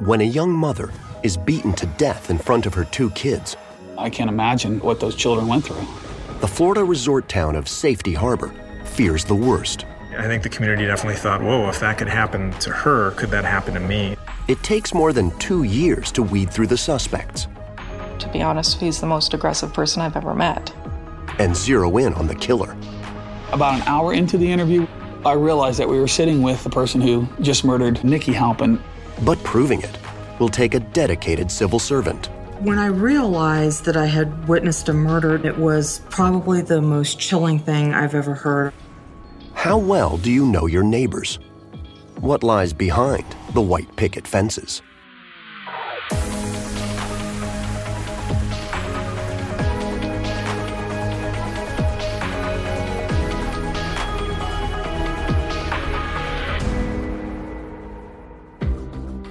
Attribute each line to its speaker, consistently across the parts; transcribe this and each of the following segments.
Speaker 1: When a young mother is beaten to death in front of her two kids,
Speaker 2: I can't imagine what those children went through.
Speaker 1: the Florida resort town of Safety Harbor fears the worst.
Speaker 3: I think the community definitely thought, whoa, if that could happen to her, could that happen to me?
Speaker 1: It takes more than two years to weed through the suspects
Speaker 4: To be honest, he's the most aggressive person I've ever met.
Speaker 1: and zero in on the killer.
Speaker 2: About an hour into the interview, I realized that we were sitting with the person who just murdered Nikki Halpin.
Speaker 1: But proving it will take a dedicated civil servant.
Speaker 5: When I realized that I had witnessed a murder, it was probably the most chilling thing I've ever heard.
Speaker 1: How well do you know your neighbors? What lies behind the white picket fences?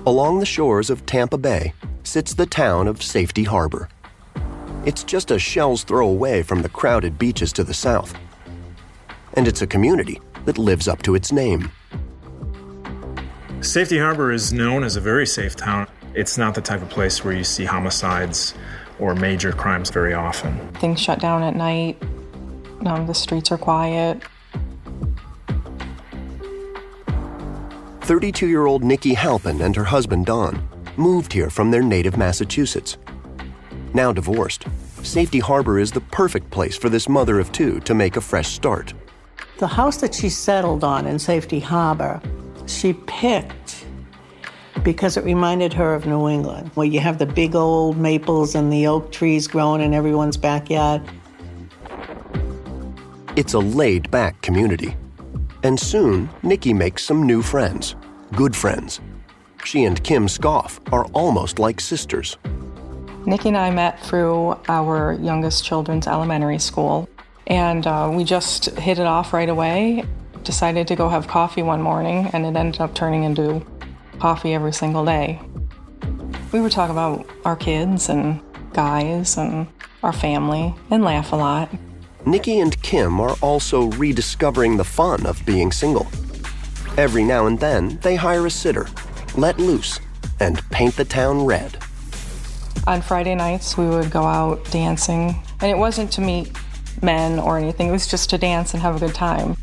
Speaker 1: Along the shores of Tampa Bay sits the town of Safety Harbor. It's just a shell's throw away from the crowded beaches to the south. And it's a community that lives up to its name.
Speaker 3: Safety Harbor is known as a very safe town. It's not the type of place where you see homicides or major crimes very often.
Speaker 4: Things shut down at night. Um, the streets are quiet.
Speaker 1: 32 year old Nikki Halpin and her husband Don moved here from their native Massachusetts. Now divorced, Safety Harbor is the perfect place for this mother of two to make a fresh start.
Speaker 6: The house that she settled on in Safety Harbor, she picked because it reminded her of New England, where you have the big old maples and the oak trees growing in everyone's backyard.
Speaker 1: It's a laid back community. And soon, Nikki makes some new friends, good friends. She and Kim Scoff are almost like sisters.
Speaker 4: Nikki and I met through our youngest children's elementary school, and uh, we just hit it off right away. Decided to go have coffee one morning, and it ended up turning into coffee every single day. We would talk about our kids and guys and our family and laugh a lot.
Speaker 1: Nikki and Kim are also rediscovering the fun of being single. Every now and then, they hire a sitter, let loose, and paint the town red.
Speaker 4: On Friday nights, we would go out dancing, and it wasn't to meet men or anything, it was just to dance and have a good time.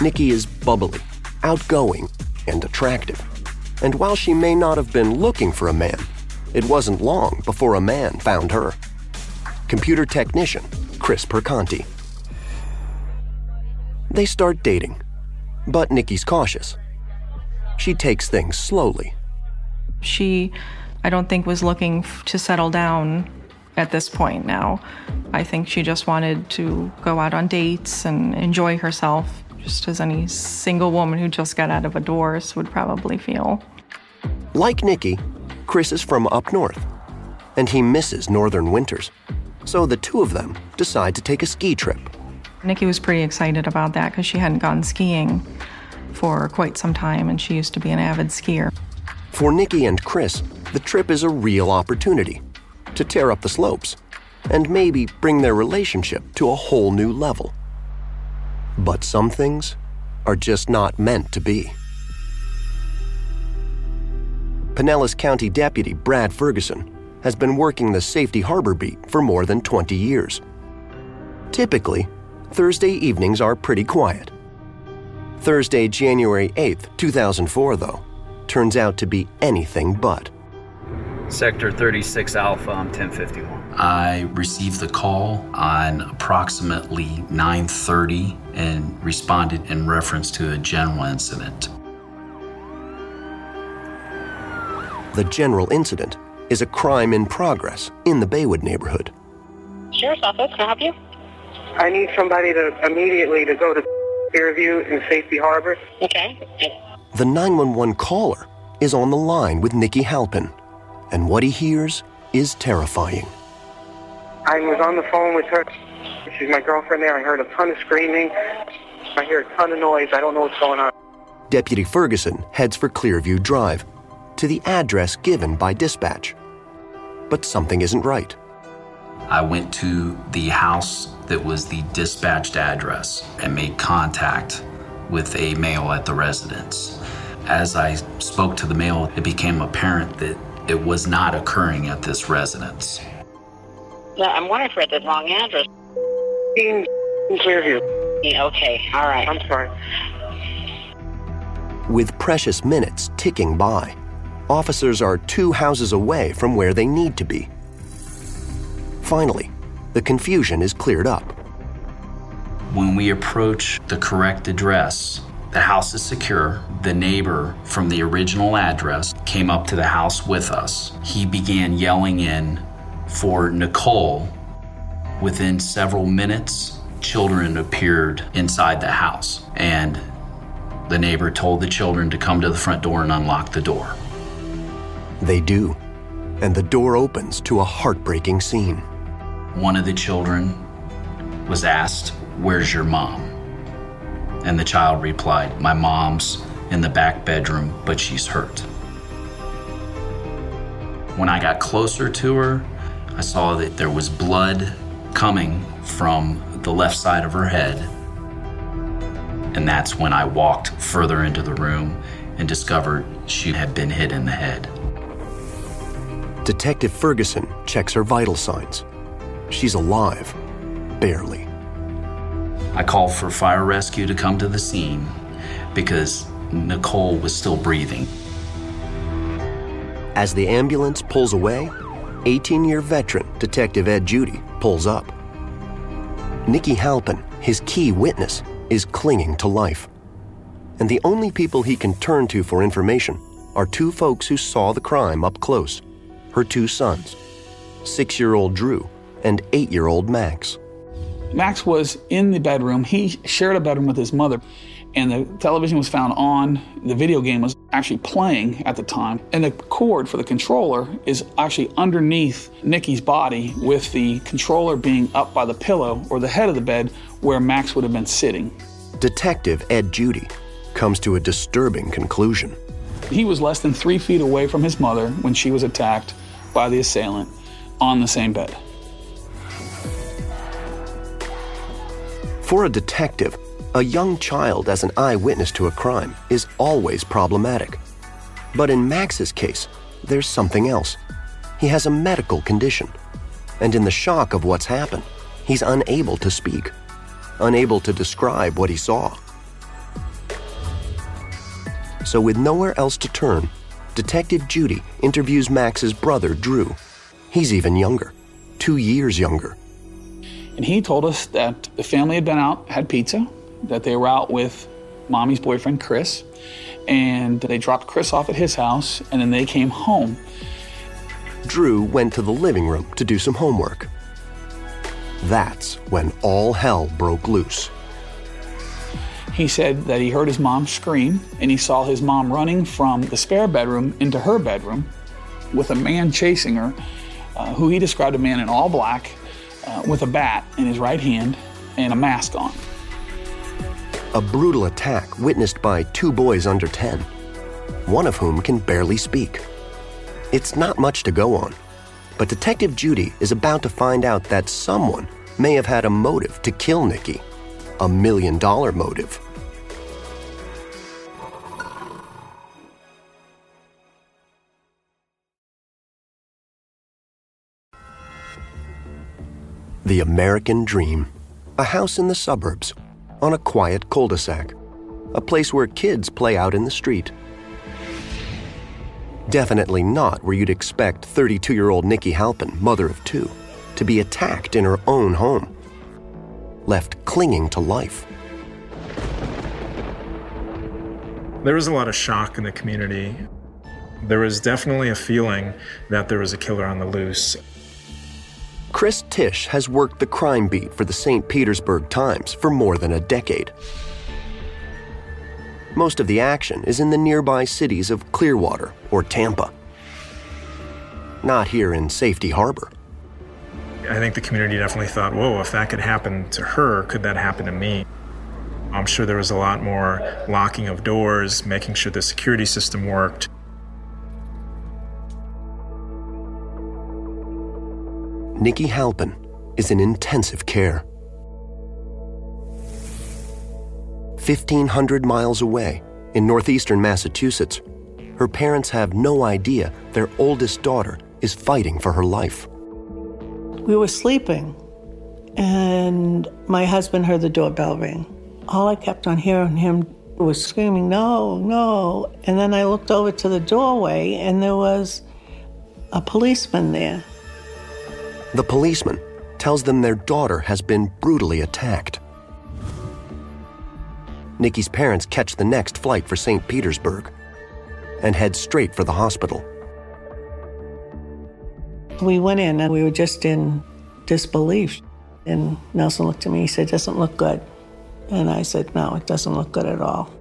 Speaker 1: Nikki is bubbly, outgoing, and attractive. And while she may not have been looking for a man, it wasn't long before a man found her. Computer technician Chris Perconti. They start dating, but Nikki's cautious. She takes things slowly.
Speaker 4: She, I don't think, was looking to settle down at this point now. I think she just wanted to go out on dates and enjoy herself, just as any single woman who just got out of a divorce would probably feel.
Speaker 1: Like Nikki, Chris is from up north, and he misses northern winters. So the two of them decide to take a ski trip.
Speaker 4: Nikki was pretty excited about that because she hadn't gone skiing for quite some time and she used to be an avid skier.
Speaker 1: For Nikki and Chris, the trip is a real opportunity to tear up the slopes and maybe bring their relationship to a whole new level. But some things are just not meant to be. Pinellas County Deputy Brad Ferguson has been working the Safety Harbor beat for more than 20 years. Typically, Thursday evenings are pretty quiet. Thursday, January 8th, 2004, though, turns out to be anything but.
Speaker 7: Sector 36 Alpha, I'm 1051.
Speaker 8: I received the call on approximately 9:30 and responded in reference to a general incident.
Speaker 1: The general incident is a crime in progress in the Baywood neighborhood.
Speaker 9: Sheriff's office, can I help you?
Speaker 10: I need somebody to immediately to go to Fairview in Safety Harbor.
Speaker 9: Okay.
Speaker 1: The 911 caller is on the line with Nikki Halpin, and what he hears is terrifying.
Speaker 10: I was on the phone with her. She's my girlfriend there. I heard a ton of screaming. I hear a ton of noise. I don't know what's going on.
Speaker 1: Deputy Ferguson heads for Clearview Drive to the address given by dispatch. But something isn't right.
Speaker 8: I went to the house that was the dispatched address and made contact with a male at the residence. As I spoke to the male, it became apparent that it was not occurring at this residence.
Speaker 9: No, I'm wondering if we're at the wrong address.
Speaker 10: In Clearview.
Speaker 9: Yeah, okay, all right.
Speaker 10: I'm sorry.
Speaker 1: With precious minutes ticking by, officers are two houses away from where they need to be. Finally, the confusion is cleared up.
Speaker 8: When we approach the correct address, the house is secure. The neighbor from the original address came up to the house with us. He began yelling in for Nicole. Within several minutes, children appeared inside the house, and the neighbor told the children to come to the front door and unlock the door.
Speaker 1: They do, and the door opens to a heartbreaking scene.
Speaker 8: One of the children was asked, Where's your mom? And the child replied, My mom's in the back bedroom, but she's hurt. When I got closer to her, I saw that there was blood coming from the left side of her head. And that's when I walked further into the room and discovered she had been hit in the head.
Speaker 1: Detective Ferguson checks her vital signs. She's alive, barely.
Speaker 8: I called for fire rescue to come to the scene because Nicole was still breathing.
Speaker 1: As the ambulance pulls away, 18 year veteran Detective Ed Judy pulls up. Nikki Halpin, his key witness, is clinging to life. And the only people he can turn to for information are two folks who saw the crime up close her two sons, six year old Drew and eight year old Max.
Speaker 2: Max was in the bedroom. He shared a bedroom with his mother, and the television was found on. The video game was actually playing at the time, and the cord for the controller is actually underneath Nikki's body, with the controller being up by the pillow or the head of the bed where Max would have been sitting.
Speaker 1: Detective Ed Judy comes to a disturbing conclusion.
Speaker 2: He was less than three feet away from his mother when she was attacked by the assailant on the same bed.
Speaker 1: For a detective, a young child as an eyewitness to a crime is always problematic. But in Max's case, there's something else. He has a medical condition. And in the shock of what's happened, he's unable to speak, unable to describe what he saw. So, with nowhere else to turn, Detective Judy interviews Max's brother, Drew. He's even younger, two years younger.
Speaker 2: And he told us that the family had been out, had pizza, that they were out with mommy's boyfriend, Chris, and they dropped Chris off at his house, and then they came home.
Speaker 1: Drew went to the living room to do some homework. That's when all hell broke loose.
Speaker 2: He said that he heard his mom scream, and he saw his mom running from the spare bedroom into her bedroom with a man chasing her, uh, who he described a man in all black uh, with a bat in his right hand and a mask on.
Speaker 1: A brutal attack witnessed by two boys under 10, one of whom can barely speak. It's not much to go on, but Detective Judy is about to find out that someone may have had a motive to kill Nikki. A million dollar motive. The American Dream. A house in the suburbs, on a quiet cul de sac. A place where kids play out in the street. Definitely not where you'd expect 32 year old Nikki Halpin, mother of two, to be attacked in her own home, left clinging to life.
Speaker 3: There was a lot of shock in the community. There was definitely a feeling that there was a killer on the loose.
Speaker 1: Chris Tisch has worked the crime beat for the St. Petersburg Times for more than a decade. Most of the action is in the nearby cities of Clearwater or Tampa. Not here in Safety Harbor.
Speaker 3: I think the community definitely thought, whoa, if that could happen to her, could that happen to me? I'm sure there was a lot more locking of doors, making sure the security system worked.
Speaker 1: Nikki Halpin is in intensive care. 1,500 miles away in northeastern Massachusetts, her parents have no idea their oldest daughter is fighting for her life.
Speaker 6: We were sleeping, and my husband heard the doorbell ring. All I kept on hearing him was screaming, No, no. And then I looked over to the doorway, and there was a policeman there.
Speaker 1: The policeman tells them their daughter has been brutally attacked. Nikki's parents catch the next flight for St. Petersburg and head straight for the hospital.
Speaker 6: We went in and we were just in disbelief. And Nelson looked at me, he said, Doesn't look good. And I said, No, it doesn't look good at all.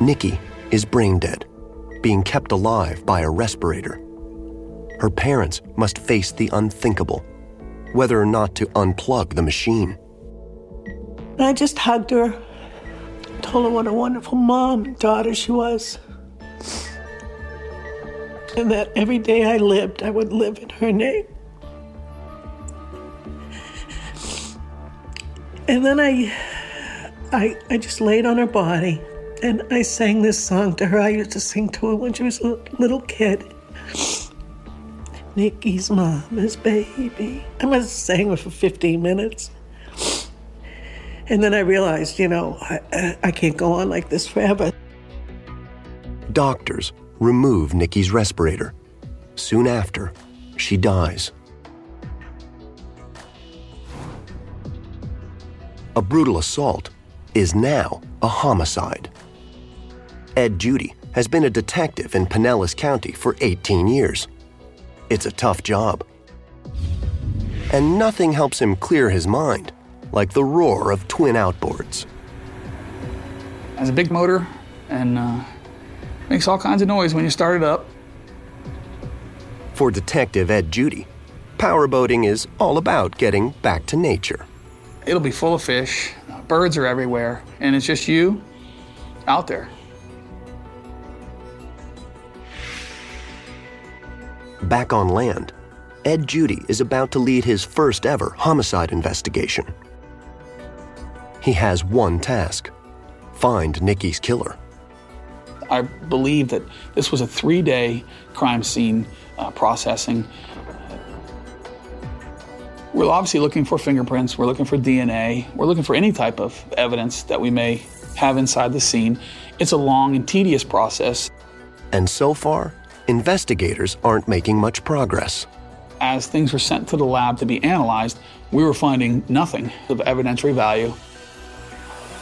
Speaker 1: Nikki is brain dead, being kept alive by a respirator her parents must face the unthinkable whether or not to unplug the machine.
Speaker 6: I just hugged her, told her what a wonderful mom and daughter she was. And that every day I lived, I would live in her name. And then I, I, I just laid on her body and I sang this song to her. I used to sing to her when she was a little kid. Nikki's mom mama's baby. I must have sang it for 15 minutes. And then I realized, you know, I, I can't go on like this forever.
Speaker 1: Doctors remove Nikki's respirator. Soon after, she dies. A brutal assault is now a homicide. Ed Judy has been a detective in Pinellas County for 18 years. It's a tough job. And nothing helps him clear his mind like the roar of twin outboards.
Speaker 2: Has a big motor and uh, makes all kinds of noise when you start it up.
Speaker 1: For Detective Ed Judy, powerboating is all about getting back to nature.
Speaker 2: It'll be full of fish, birds are everywhere, and it's just you out there.
Speaker 1: Back on land, Ed Judy is about to lead his first ever homicide investigation. He has one task find Nikki's killer.
Speaker 2: I believe that this was a three day crime scene uh, processing. We're obviously looking for fingerprints, we're looking for DNA, we're looking for any type of evidence that we may have inside the scene. It's a long and tedious process.
Speaker 1: And so far, investigators aren't making much progress.
Speaker 2: As things were sent to the lab to be analyzed, we were finding nothing of evidentiary value.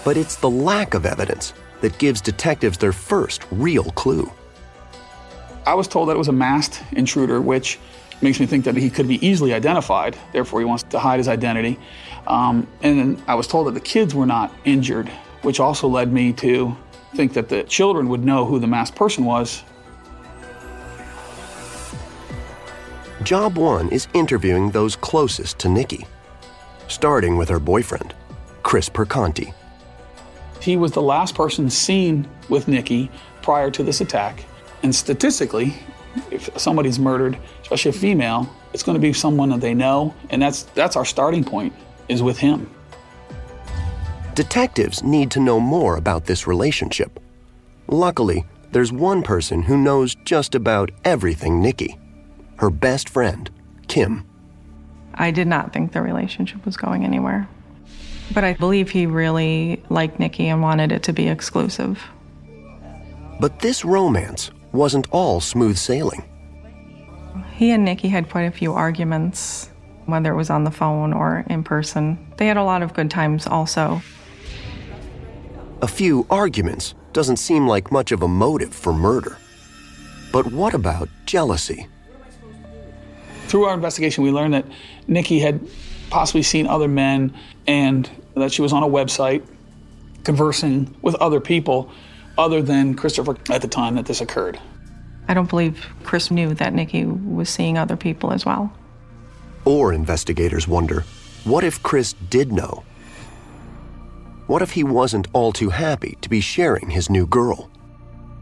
Speaker 1: But it's the lack of evidence that gives detectives their first real clue.
Speaker 2: I was told that it was a masked intruder, which makes me think that he could be easily identified. Therefore, he wants to hide his identity. Um, and then I was told that the kids were not injured, which also led me to think that the children would know who the masked person was
Speaker 1: Job one is interviewing those closest to Nikki, starting with her boyfriend, Chris Perconti.
Speaker 2: He was the last person seen with Nikki prior to this attack. And statistically, if somebody's murdered, especially a female, it's going to be someone that they know, and that's that's our starting point is with him.
Speaker 1: Detectives need to know more about this relationship. Luckily, there's one person who knows just about everything Nikki. Her best friend, Kim.
Speaker 4: I did not think the relationship was going anywhere. But I believe he really liked Nikki and wanted it to be exclusive.
Speaker 1: But this romance wasn't all smooth sailing.
Speaker 4: He and Nikki had quite a few arguments, whether it was on the phone or in person. They had a lot of good times also.
Speaker 1: A few arguments doesn't seem like much of a motive for murder. But what about jealousy?
Speaker 2: Through our investigation, we learned that Nikki had possibly seen other men and that she was on a website conversing with other people other than Christopher at the time that this occurred.
Speaker 4: I don't believe Chris knew that Nikki was seeing other people as well.
Speaker 1: Or investigators wonder what if Chris did know? What if he wasn't all too happy to be sharing his new girl?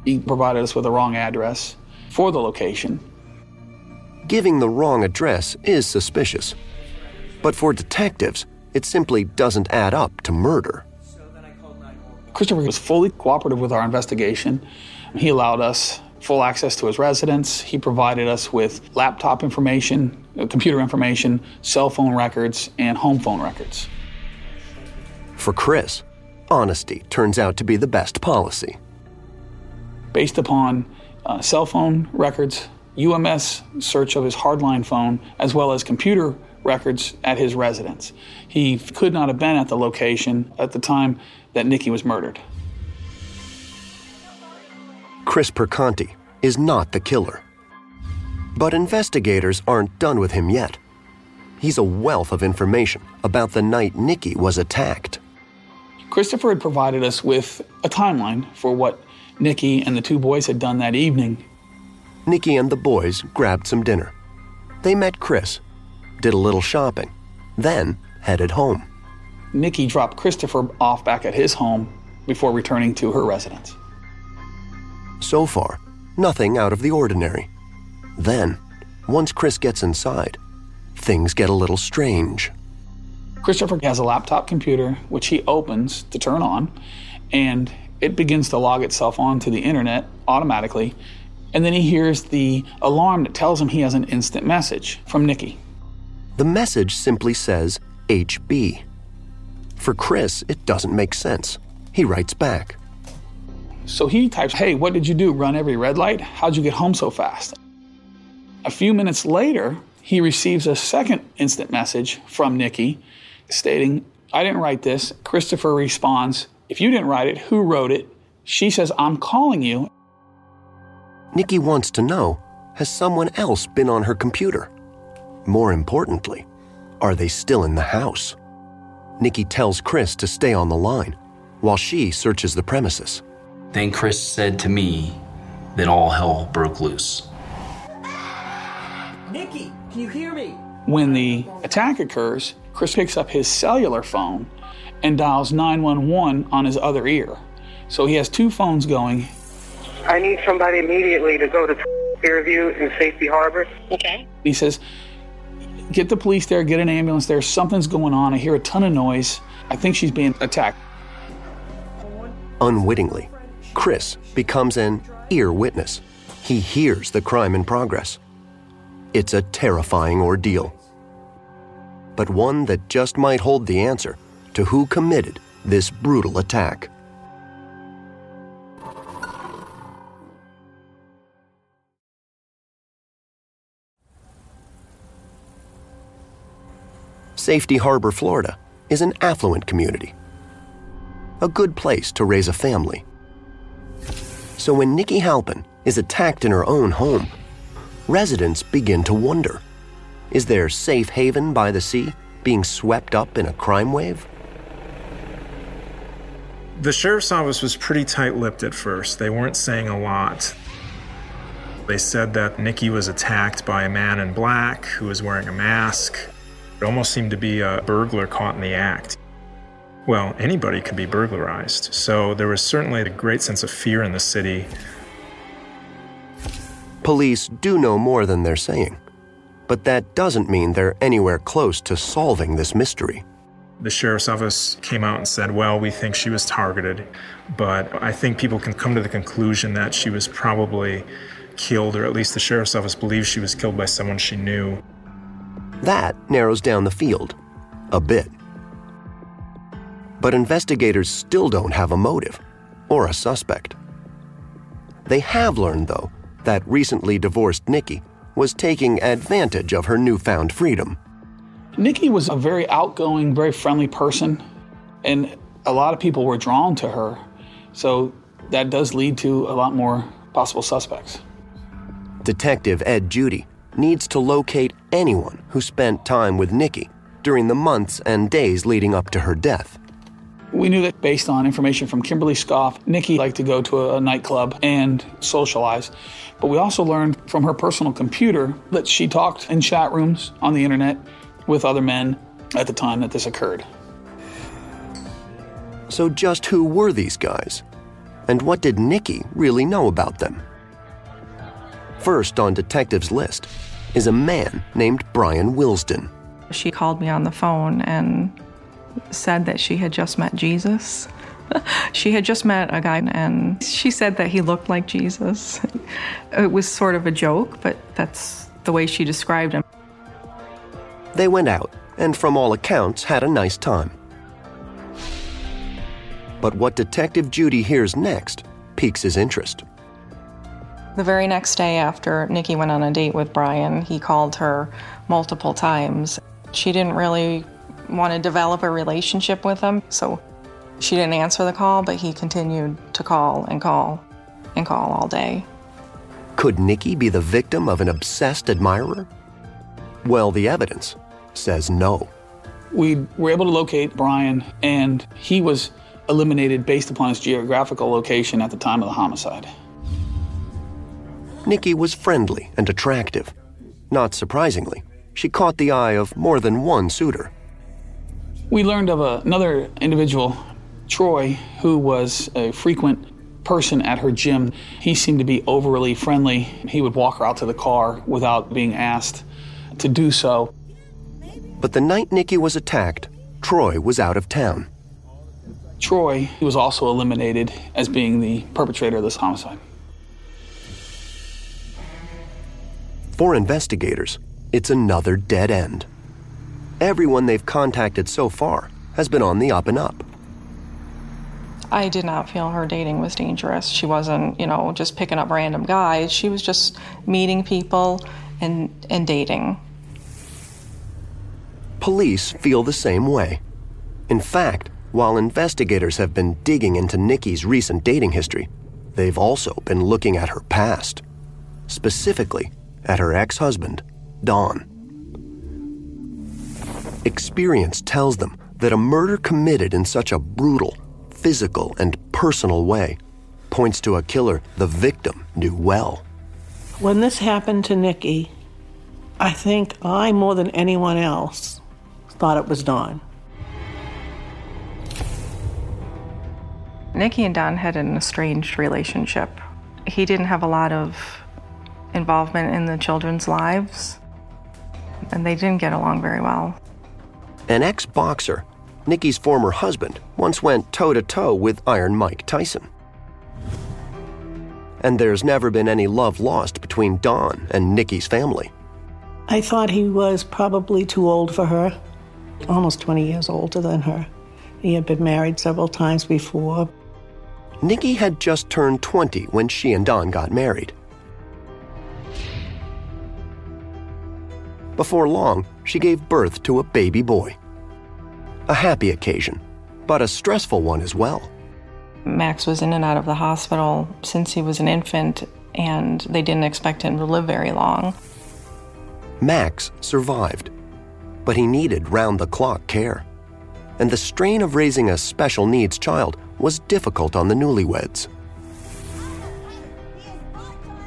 Speaker 2: He provided us with the wrong address for the location.
Speaker 1: Giving the wrong address is suspicious. But for detectives, it simply doesn't add up to murder.
Speaker 2: Christopher was fully cooperative with our investigation. He allowed us full access to his residence. He provided us with laptop information, uh, computer information, cell phone records, and home phone records.
Speaker 1: For Chris, honesty turns out to be the best policy.
Speaker 2: Based upon uh, cell phone records, UMS search of his hardline phone, as well as computer records at his residence. He could not have been at the location at the time that Nikki was murdered.
Speaker 1: Chris Perconti is not the killer. But investigators aren't done with him yet. He's a wealth of information about the night Nikki was attacked.
Speaker 2: Christopher had provided us with a timeline for what Nikki and the two boys had done that evening.
Speaker 1: Nikki and the boys grabbed some dinner. They met Chris, did a little shopping, then headed home.
Speaker 2: Nikki dropped Christopher off back at his home before returning to her residence.
Speaker 1: So far, nothing out of the ordinary. Then, once Chris gets inside, things get a little strange.
Speaker 2: Christopher has a laptop computer which he opens to turn on, and it begins to log itself onto the internet automatically. And then he hears the alarm that tells him he has an instant message from Nikki.
Speaker 1: The message simply says HB. For Chris, it doesn't make sense. He writes back.
Speaker 2: So he types, Hey, what did you do? Run every red light? How'd you get home so fast? A few minutes later, he receives a second instant message from Nikki stating, I didn't write this. Christopher responds, If you didn't write it, who wrote it? She says, I'm calling you.
Speaker 1: Nikki wants to know has someone else been on her computer? More importantly, are they still in the house? Nikki tells Chris to stay on the line while she searches the premises.
Speaker 8: Then Chris said to me that all hell broke loose.
Speaker 11: Nikki, can you hear me?
Speaker 2: When the attack occurs, Chris picks up his cellular phone and dials 911 on his other ear. So he has two phones going.
Speaker 10: I need somebody immediately to go to Fairview in Safety Harbor.
Speaker 9: Okay.
Speaker 2: He says, Get the police there, get an ambulance there. Something's going on. I hear a ton of noise. I think she's being attacked.
Speaker 1: Unwittingly, Chris becomes an ear witness. He hears the crime in progress. It's a terrifying ordeal, but one that just might hold the answer to who committed this brutal attack. Safety Harbor, Florida is an affluent community, a good place to raise a family. So when Nikki Halpin is attacked in her own home, residents begin to wonder is their safe haven by the sea being swept up in a crime wave?
Speaker 3: The sheriff's office was pretty tight lipped at first. They weren't saying a lot. They said that Nikki was attacked by a man in black who was wearing a mask. It almost seemed to be a burglar caught in the act. Well, anybody could be burglarized, so there was certainly a great sense of fear in the city.
Speaker 1: Police do know more than they're saying, but that doesn't mean they're anywhere close to solving this mystery.
Speaker 3: The sheriff's office came out and said, well, we think she was targeted, but I think people can come to the conclusion that she was probably killed, or at least the sheriff's office believes she was killed by someone she knew.
Speaker 1: That narrows down the field a bit. But investigators still don't have a motive or a suspect. They have learned, though, that recently divorced Nikki was taking advantage of her newfound freedom.
Speaker 2: Nikki was a very outgoing, very friendly person, and a lot of people were drawn to her. So that does lead to a lot more possible suspects.
Speaker 1: Detective Ed Judy needs to locate anyone who spent time with Nikki during the months and days leading up to her death.
Speaker 2: We knew that based on information from Kimberly Scoff, Nikki liked to go to a nightclub and socialize. But we also learned from her personal computer that she talked in chat rooms on the internet with other men at the time that this occurred.
Speaker 1: So, just who were these guys? And what did Nikki really know about them? First on detectives' list is a man named Brian Wilsden.
Speaker 4: She called me on the phone and said that she had just met Jesus. she had just met a guy and she said that he looked like Jesus. It was sort of a joke, but that's the way she described him.
Speaker 1: They went out and, from all accounts, had a nice time. But what Detective Judy hears next piques his interest.
Speaker 4: The very next day after Nikki went on a date with Brian, he called her multiple times. She didn't really want to develop a relationship with him, so she didn't answer the call, but he continued to call and call and call all day.
Speaker 1: Could Nikki be the victim of an obsessed admirer? Well, the evidence says no.
Speaker 2: We were able to locate Brian, and he was eliminated based upon his geographical location at the time of the homicide.
Speaker 1: Nikki was friendly and attractive. Not surprisingly, she caught the eye of more than one suitor.
Speaker 2: We learned of a, another individual, Troy, who was a frequent person at her gym. He seemed to be overly friendly. He would walk her out to the car without being asked to do so.
Speaker 1: But the night Nikki was attacked, Troy was out of town.
Speaker 2: Troy was also eliminated as being the perpetrator of this homicide.
Speaker 1: For investigators, it's another dead end. Everyone they've contacted so far has been on the up and up.
Speaker 4: I did not feel her dating was dangerous. She wasn't, you know, just picking up random guys. She was just meeting people and, and dating.
Speaker 1: Police feel the same way. In fact, while investigators have been digging into Nikki's recent dating history, they've also been looking at her past, specifically at her ex husband, Don. Experience tells them that a murder committed in such a brutal, physical, and personal way points to a killer the victim knew well.
Speaker 6: When this happened to Nikki, I think I, more than anyone else, thought it was Don.
Speaker 4: Nikki and Don had an estranged relationship. He didn't have a lot of involvement in the children's lives, and they didn't get along very well.
Speaker 1: An ex boxer, Nikki's former husband, once went toe to toe with Iron Mike Tyson. And there's never been any love lost between Don and Nikki's family.
Speaker 6: I thought he was probably too old for her, almost 20 years older than her. He had been married several times before.
Speaker 1: Nikki had just turned 20 when she and Don got married. Before long, she gave birth to a baby boy. A happy occasion, but a stressful one as well.
Speaker 4: Max was in and out of the hospital since he was an infant, and they didn't expect him to live very long.
Speaker 1: Max survived, but he needed round the clock care. And the strain of raising a special needs child was difficult on the newlyweds.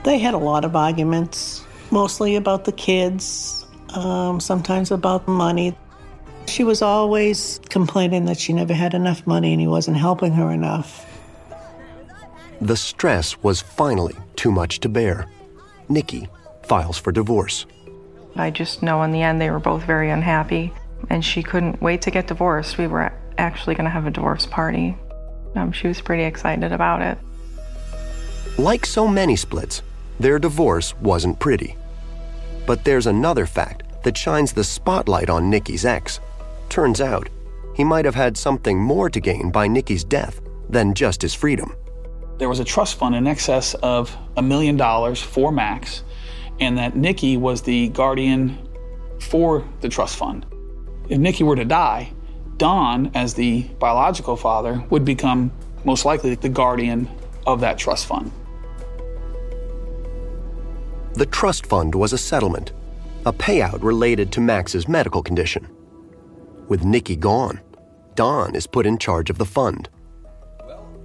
Speaker 6: They had a lot of arguments, mostly about the kids, um, sometimes about money. She was always complaining that she never had enough money and he wasn't helping her enough.
Speaker 1: The stress was finally too much to bear. Nikki files for divorce.
Speaker 4: I just know in the end they were both very unhappy, and she couldn't wait to get divorced. We were actually going to have a divorce party. Um, she was pretty excited about it.
Speaker 1: Like so many splits, their divorce wasn't pretty. But there's another fact that shines the spotlight on Nikki's ex. Turns out, he might have had something more to gain by Nikki's death than just his freedom.
Speaker 2: There was a trust fund in excess of a million dollars for Max, and that Nikki was the guardian for the trust fund. If Nikki were to die, Don, as the biological father, would become most likely the guardian of that trust fund.
Speaker 1: The trust fund was a settlement, a payout related to Max's medical condition. With Nikki gone, Don is put in charge of the fund.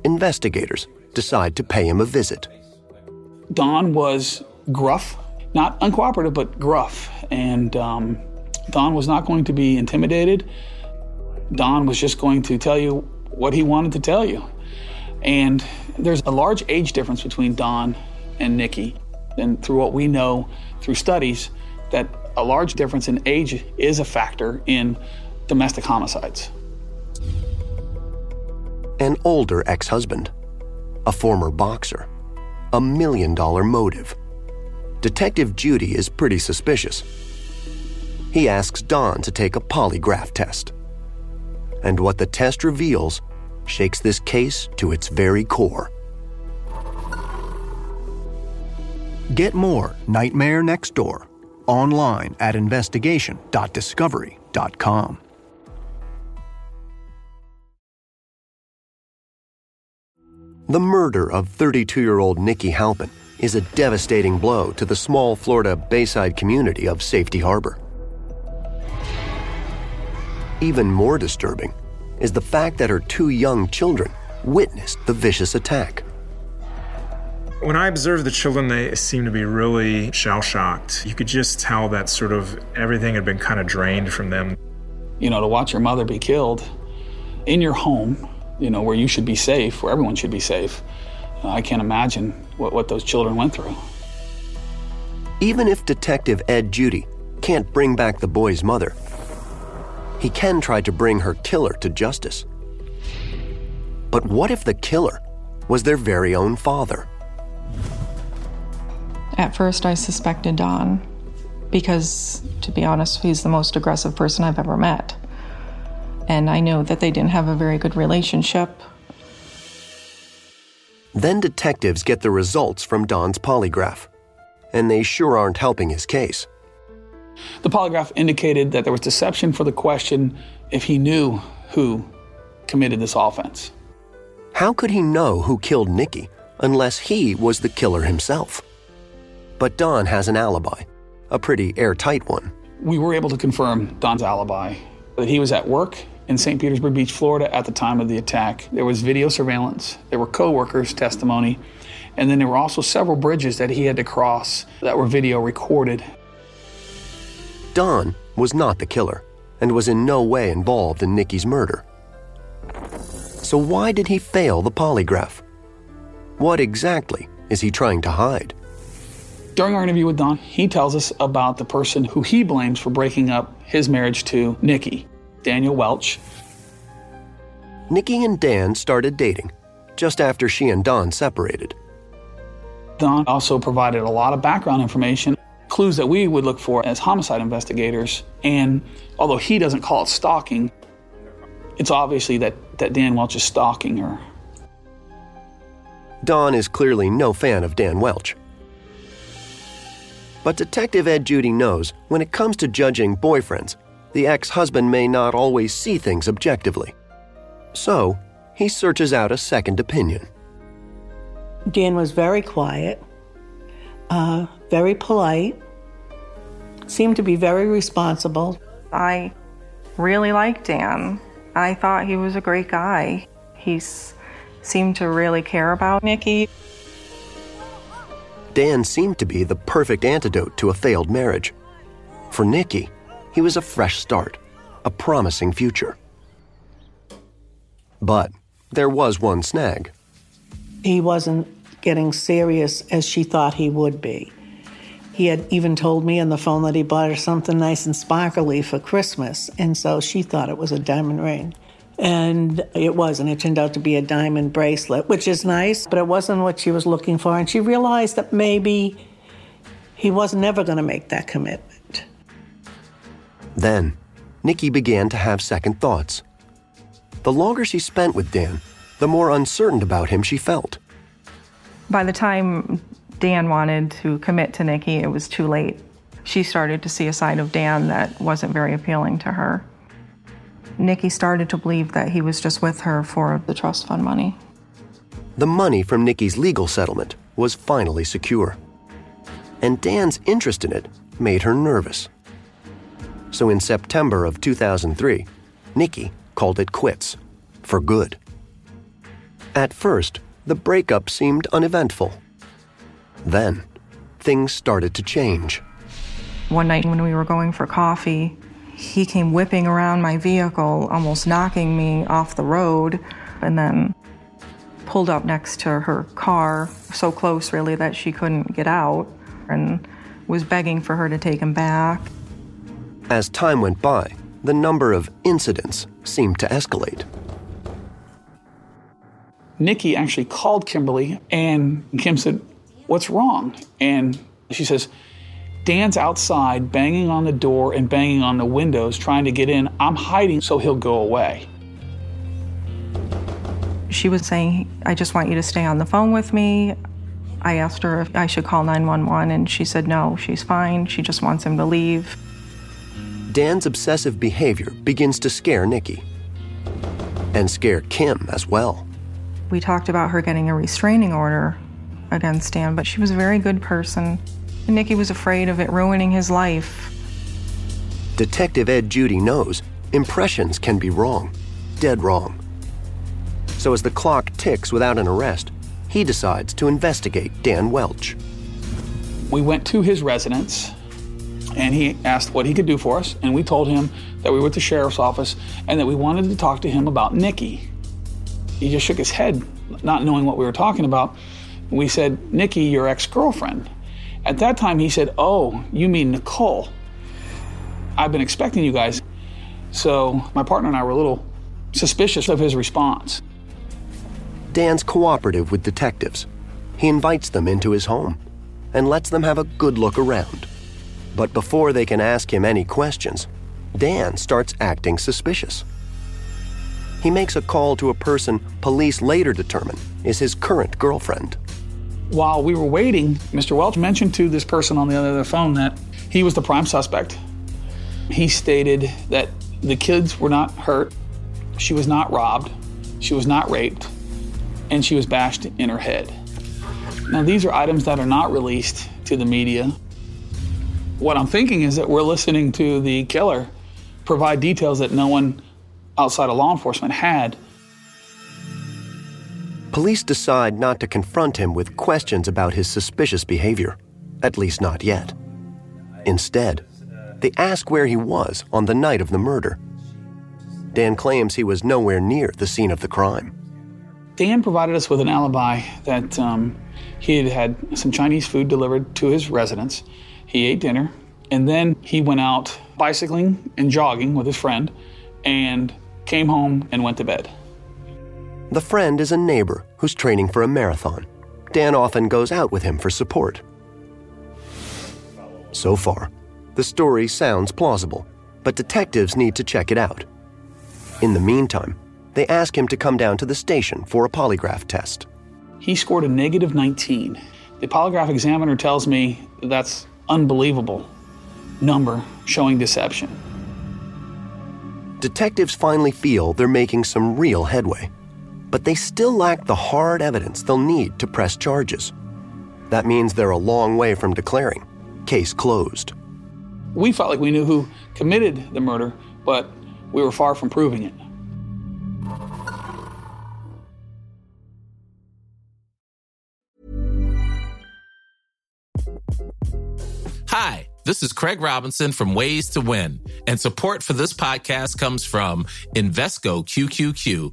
Speaker 1: Investigators decide to pay him a visit.
Speaker 2: Don was gruff, not uncooperative, but gruff. And um, Don was not going to be intimidated. Don was just going to tell you what he wanted to tell you. And there's a large age difference between Don and Nikki. And through what we know through studies, that a large difference in age is a factor in domestic homicides.
Speaker 1: An older ex husband, a former boxer, a million dollar motive. Detective Judy is pretty suspicious. He asks Don to take a polygraph test. And what the test reveals shakes this case to its very core. Get more Nightmare Next Door online at investigation.discovery.com. The murder of 32 year old Nikki Halpin is a devastating blow to the small Florida Bayside community of Safety Harbor. Even more disturbing is the fact that her two young children witnessed the vicious attack.
Speaker 3: When I observed the children, they seemed to be really shell shocked. You could just tell that sort of everything had been kind of drained from them.
Speaker 2: You know, to watch your mother be killed in your home, you know, where you should be safe, where everyone should be safe, I can't imagine what, what those children went through.
Speaker 1: Even if Detective Ed Judy can't bring back the boy's mother, he can try to bring her killer to justice. But what if the killer was their very own father?
Speaker 4: At first, I suspected Don because, to be honest, he's the most aggressive person I've ever met. And I know that they didn't have a very good relationship.
Speaker 1: Then detectives get the results from Don's polygraph, and they sure aren't helping his case.
Speaker 2: The polygraph indicated that there was deception for the question if he knew who committed this offense.
Speaker 1: How could he know who killed Nikki unless he was the killer himself? But Don has an alibi, a pretty airtight one.
Speaker 2: We were able to confirm Don's alibi that he was at work in St. Petersburg Beach, Florida at the time of the attack. There was video surveillance, there were co-workers' testimony, and then there were also several bridges that he had to cross that were video recorded.
Speaker 1: Don was not the killer and was in no way involved in Nikki's murder. So why did he fail the polygraph? What exactly is he trying to hide?
Speaker 2: During our interview with Don, he tells us about the person who he blames for breaking up his marriage to Nikki, Daniel Welch.
Speaker 1: Nikki and Dan started dating just after she and Don separated.
Speaker 2: Don also provided a lot of background information, clues that we would look for as homicide investigators. And although he doesn't call it stalking, it's obviously that, that Dan Welch is stalking her.
Speaker 1: Don is clearly no fan of Dan Welch. But Detective Ed Judy knows when it comes to judging boyfriends, the ex husband may not always see things objectively. So, he searches out a second opinion.
Speaker 6: Dan was very quiet, uh, very polite, seemed to be very responsible.
Speaker 4: I really liked Dan. I thought he was a great guy. He seemed to really care about Nikki.
Speaker 1: Dan seemed to be the perfect antidote to a failed marriage. For Nikki, he was a fresh start, a promising future. But there was one snag.
Speaker 6: He wasn't getting serious as she thought he would be. He had even told me on the phone that he bought her something nice and sparkly for Christmas, and so she thought it was a diamond ring. And it was, and it turned out to be a diamond bracelet, which is nice, but it wasn't what she was looking for. And she realized that maybe he was never going to make that commitment.
Speaker 1: Then, Nikki began to have second thoughts. The longer she spent with Dan, the more uncertain about him she felt.
Speaker 4: By the time Dan wanted to commit to Nikki, it was too late. She started to see a side of Dan that wasn't very appealing to her. Nikki started to believe that he was just with her for the trust fund money.
Speaker 1: The money from Nikki's legal settlement was finally secure. And Dan's interest in it made her nervous. So in September of 2003, Nikki called it quits for good. At first, the breakup seemed uneventful. Then, things started to change.
Speaker 4: One night when we were going for coffee, he came whipping around my vehicle, almost knocking me off the road, and then pulled up next to her car, so close really that she couldn't get out, and was begging for her to take him back.
Speaker 1: As time went by, the number of incidents seemed to escalate.
Speaker 2: Nikki actually called Kimberly, and Kim said, What's wrong? And she says, Dan's outside banging on the door and banging on the windows trying to get in. I'm hiding so he'll go away.
Speaker 4: She was saying, I just want you to stay on the phone with me. I asked her if I should call 911, and she said no, she's fine. She just wants him to leave.
Speaker 1: Dan's obsessive behavior begins to scare Nikki and scare Kim as well.
Speaker 4: We talked about her getting a restraining order against Dan, but she was a very good person. And Nikki was afraid of it ruining his life.
Speaker 1: Detective Ed Judy knows impressions can be wrong, dead wrong. So as the clock ticks without an arrest, he decides to investigate Dan Welch.
Speaker 2: We went to his residence and he asked what he could do for us. And we told him that we were at the sheriff's office and that we wanted to talk to him about Nikki. He just shook his head, not knowing what we were talking about. We said, Nikki, your ex girlfriend. At that time, he said, Oh, you mean Nicole. I've been expecting you guys. So my partner and I were a little suspicious of his response.
Speaker 1: Dan's cooperative with detectives. He invites them into his home and lets them have a good look around. But before they can ask him any questions, Dan starts acting suspicious. He makes a call to a person police later determine is his current girlfriend.
Speaker 2: While we were waiting, Mr. Welch mentioned to this person on the other phone that he was the prime suspect. He stated that the kids were not hurt, she was not robbed, she was not raped, and she was bashed in her head. Now, these are items that are not released to the media. What I'm thinking is that we're listening to the killer provide details that no one outside of law enforcement had.
Speaker 1: Police decide not to confront him with questions about his suspicious behavior, at least not yet. Instead, they ask where he was on the night of the murder. Dan claims he was nowhere near the scene of the crime.
Speaker 2: Dan provided us with an alibi that um, he had had some Chinese food delivered to his residence. He ate dinner, and then he went out bicycling and jogging with his friend and came home and went to bed.
Speaker 1: The friend is a neighbor who's training for a marathon. Dan often goes out with him for support. So far, the story sounds plausible, but detectives need to check it out. In the meantime, they ask him to come down to the station for a polygraph test.
Speaker 2: He scored a negative 19. The polygraph examiner tells me that's unbelievable number showing deception.
Speaker 1: Detectives finally feel they're making some real headway, but they still lack the hard evidence they'll need to press charges. That means they're a long way from declaring case closed.
Speaker 2: We felt like we knew who committed the murder, but we were far from proving it.
Speaker 11: Hi, this is Craig Robinson from Ways to Win, and support for this podcast comes from Invesco QQQ,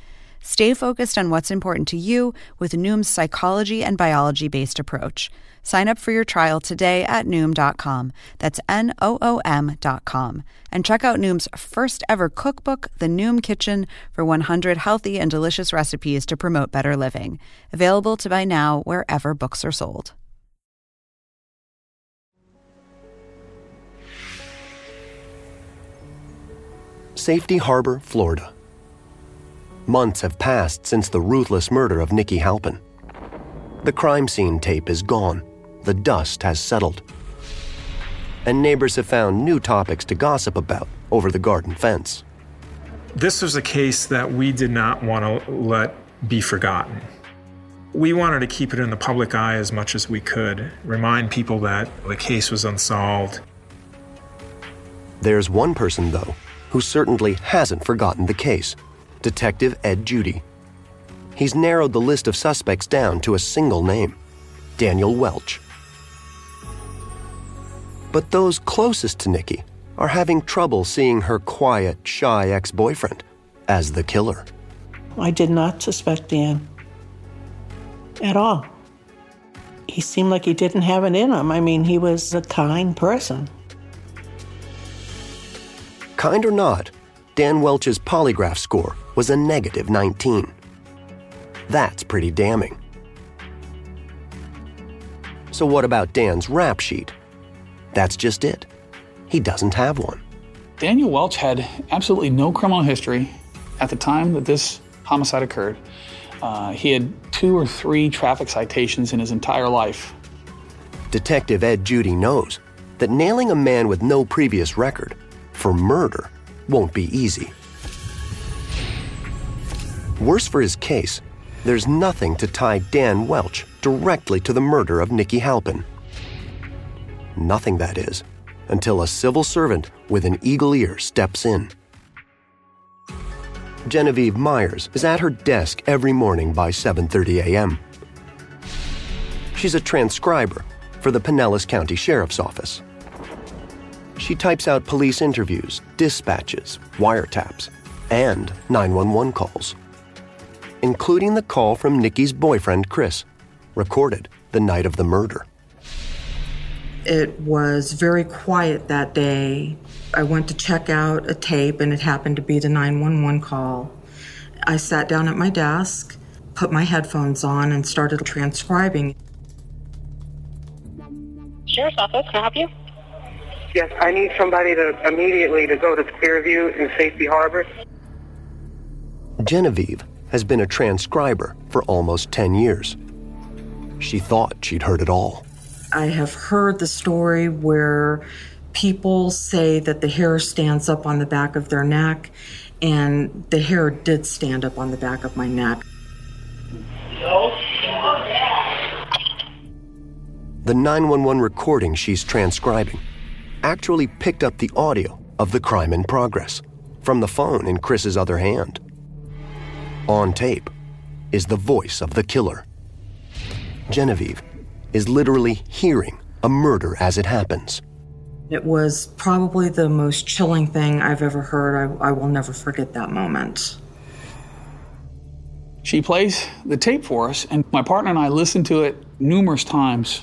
Speaker 12: Stay focused on what's important to you with Noom's psychology and biology based approach. Sign up for your trial today at Noom.com. That's N O O M.com. And check out Noom's first ever cookbook, The Noom Kitchen, for 100 healthy and delicious recipes to promote better living. Available to buy now wherever books are sold.
Speaker 1: Safety Harbor, Florida. Months have passed since the ruthless murder of Nikki Halpin. The crime scene tape is gone. The dust has settled. And neighbors have found new topics to gossip about over the garden fence.
Speaker 3: This was a case that we did not want to let be forgotten. We wanted to keep it in the public eye as much as we could, remind people that the case was unsolved.
Speaker 1: There's one person, though, who certainly hasn't forgotten the case Detective Ed Judy. He's narrowed the list of suspects down to a single name Daniel Welch. But those closest to Nikki are having trouble seeing her quiet, shy ex boyfriend as the killer.
Speaker 6: I did not suspect Dan at all. He seemed like he didn't have it in him. I mean, he was a kind person.
Speaker 1: Kind or not, Dan Welch's polygraph score was a negative 19. That's pretty damning. So, what about Dan's rap sheet? That's just it. He doesn't have one.
Speaker 2: Daniel Welch had absolutely no criminal history at the time that this homicide occurred. Uh, he had two or three traffic citations in his entire life.
Speaker 1: Detective Ed Judy knows that nailing a man with no previous record for murder won't be easy. Worse for his case, there's nothing to tie Dan Welch directly to the murder of Nikki Halpin. Nothing, that is, until a civil servant with an eagle ear steps in. Genevieve Myers is at her desk every morning by 7:30 a.m. She's a transcriber for the Pinellas County Sheriff's Office. She types out police interviews, dispatches, wiretaps, and 911 calls, including the call from Nikki's boyfriend Chris, recorded the night of the murder.
Speaker 5: It was very quiet that day. I went to check out a tape, and it happened to be the 911 call. I sat down at my desk, put my headphones on, and started transcribing.
Speaker 9: Sheriff's office, can I help you?
Speaker 10: Yes, I need somebody to immediately to go to Clearview in Safety Harbor.
Speaker 1: Genevieve has been a transcriber for almost 10 years. She thought she'd heard it all.
Speaker 5: I have heard the story where people say that the hair stands up on the back of their neck, and the hair did stand up on the back of my neck.
Speaker 1: The 911 recording she's transcribing actually picked up the audio of the crime in progress from the phone in Chris's other hand. On tape is the voice of the killer. Genevieve is literally hearing a murder as it happens.
Speaker 5: It was probably the most chilling thing I've ever heard. I, I will never forget that moment.
Speaker 2: She plays the tape for us, and my partner and I listened to it numerous times,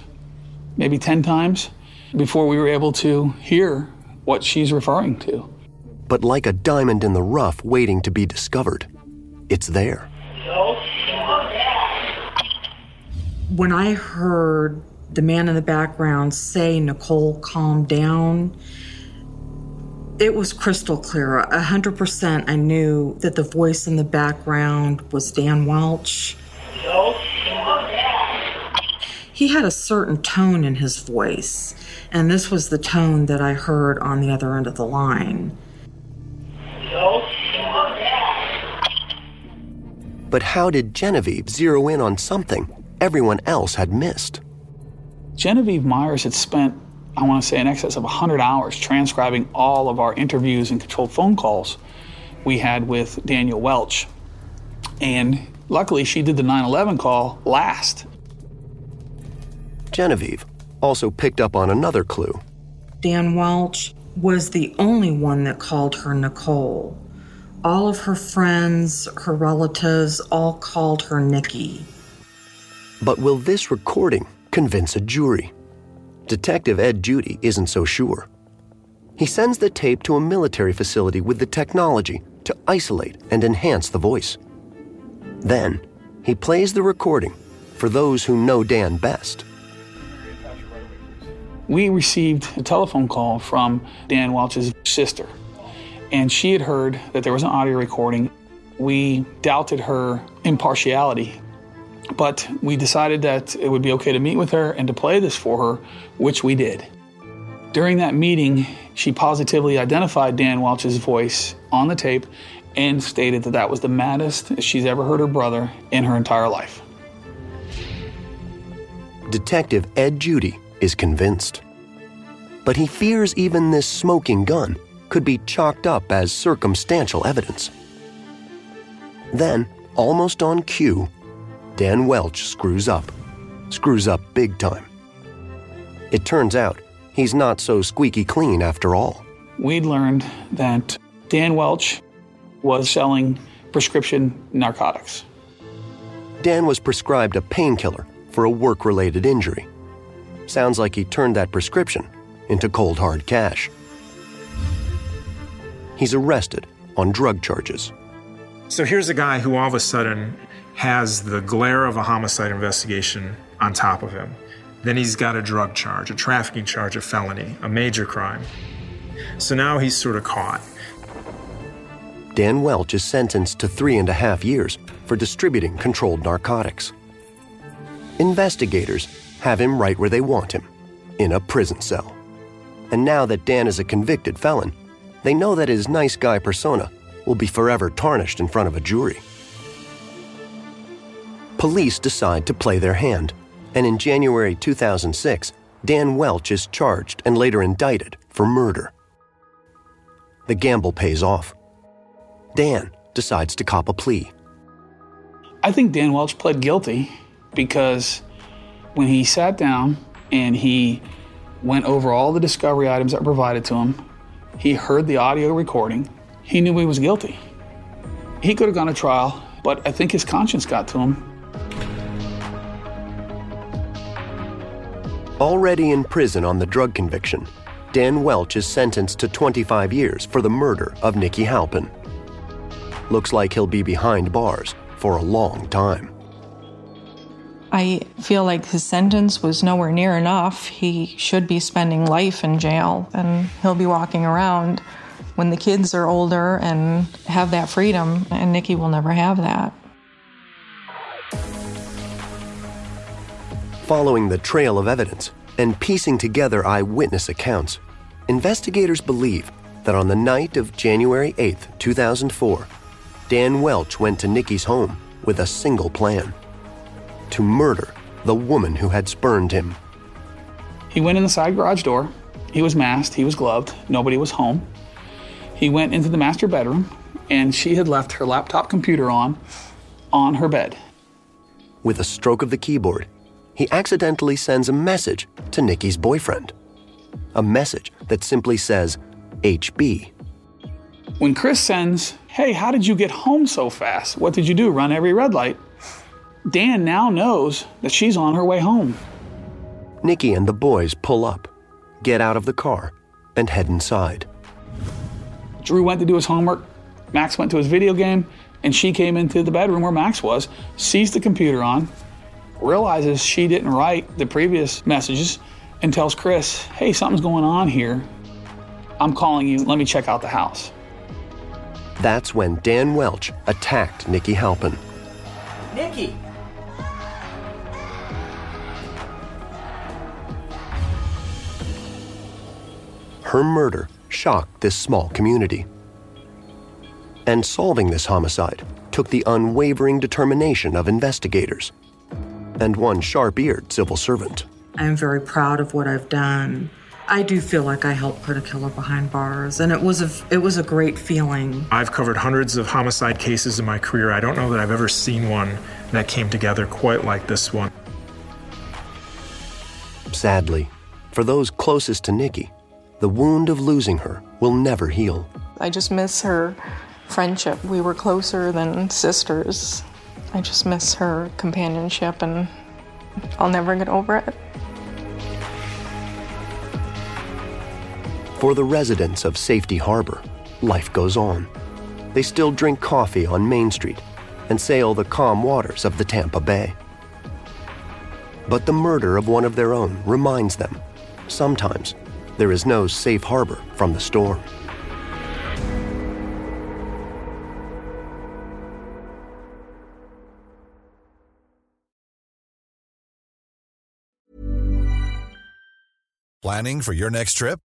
Speaker 2: maybe 10 times, before we were able to hear what she's referring to.
Speaker 1: But like a diamond in the rough waiting to be discovered, it's there.
Speaker 5: When I heard the man in the background say, Nicole, calm down, it was crystal clear. A hundred percent, I knew that the voice in the background was Dan Welch. He had a certain tone in his voice, and this was the tone that I heard on the other end of the line.
Speaker 1: But how did Genevieve zero in on something everyone else had missed?
Speaker 2: Genevieve Myers had spent, I want to say, in excess of 100 hours transcribing all of our interviews and controlled phone calls we had with Daniel Welch. And luckily, she did the 9 11 call last.
Speaker 1: Genevieve also picked up on another clue.
Speaker 5: Dan Welch was the only one that called her Nicole. All of her friends, her relatives, all called her Nikki.
Speaker 1: But will this recording convince a jury? Detective Ed Judy isn't so sure. He sends the tape to a military facility with the technology to isolate and enhance the voice. Then, he plays the recording for those who know Dan best.
Speaker 2: We received a telephone call from Dan Welch's sister, and she had heard that there was an audio recording. We doubted her impartiality, but we decided that it would be okay to meet with her and to play this for her, which we did. During that meeting, she positively identified Dan Welch's voice on the tape and stated that that was the maddest she's ever heard her brother in her entire life.
Speaker 1: Detective Ed Judy is convinced. But he fears even this smoking gun could be chalked up as circumstantial evidence. Then, almost on cue, Dan Welch screws up. Screws up big time. It turns out he's not so squeaky clean after all.
Speaker 2: We'd learned that Dan Welch was selling prescription narcotics.
Speaker 1: Dan was prescribed a painkiller for a work related injury. Sounds like he turned that prescription into cold hard cash. He's arrested on drug charges.
Speaker 3: So here's a guy who all of a sudden has the glare of a homicide investigation on top of him. Then he's got a drug charge, a trafficking charge, a felony, a major crime. So now he's sort of caught.
Speaker 1: Dan Welch is sentenced to three and a half years for distributing controlled narcotics. Investigators have him right where they want him in a prison cell. And now that Dan is a convicted felon, they know that his nice guy persona will be forever tarnished in front of a jury. Police decide to play their hand, and in January 2006, Dan Welch is charged and later indicted for murder. The gamble pays off. Dan decides to cop a plea.
Speaker 2: I think Dan Welch pled guilty because when he sat down and he went over all the discovery items that were provided to him, he heard the audio recording, he knew he was guilty. He could have gone to trial, but I think his conscience got to him.
Speaker 1: Already in prison on the drug conviction, Dan Welch is sentenced to 25 years for the murder of Nikki Halpin. Looks like he'll be behind bars for a long time.
Speaker 4: I feel like his sentence was nowhere near enough. He should be spending life in jail and he'll be walking around when the kids are older and have that freedom, and Nikki will never have that.
Speaker 1: Following the trail of evidence and piecing together eyewitness accounts, investigators believe that on the night of January 8, 2004, Dan Welch went to Nikki's home with a single plan to murder the woman who had spurned him.
Speaker 2: He went in the side garage door. He was masked, he was gloved, nobody was home. He went into the master bedroom, and she had left her laptop computer on on her bed.
Speaker 1: With a stroke of the keyboard, he accidentally sends a message to Nikki's boyfriend. A message that simply says HB.
Speaker 2: When Chris sends, Hey, how did you get home so fast? What did you do? Run every red light? Dan now knows that she's on her way home.
Speaker 1: Nikki and the boys pull up, get out of the car, and head inside.
Speaker 2: Drew went to do his homework. Max went to his video game, and she came into the bedroom where Max was, sees the computer on, realizes she didn't write the previous messages, and tells Chris, Hey, something's going on here. I'm calling you. Let me check out the house.
Speaker 1: That's when Dan Welch attacked Nikki Halpin.
Speaker 13: Nikki!
Speaker 1: Her murder shocked this small community. And solving this homicide took the unwavering determination of investigators and one sharp eared civil servant.
Speaker 5: I'm very proud of what I've done. I do feel like I helped put a killer behind bars, and it was a it was a great feeling.
Speaker 3: I've covered hundreds of homicide cases in my career. I don't know that I've ever seen one that came together quite like this one.
Speaker 1: Sadly, for those closest to Nikki, the wound of losing her will never heal.
Speaker 4: I just miss her friendship. We were closer than sisters. I just miss her companionship, and I'll never get over it.
Speaker 1: For the residents of Safety Harbor, life goes on. They still drink coffee on Main Street and sail the calm waters of the Tampa Bay. But the murder of one of their own reminds them sometimes there is no safe harbor from the storm.
Speaker 14: Planning for your next trip?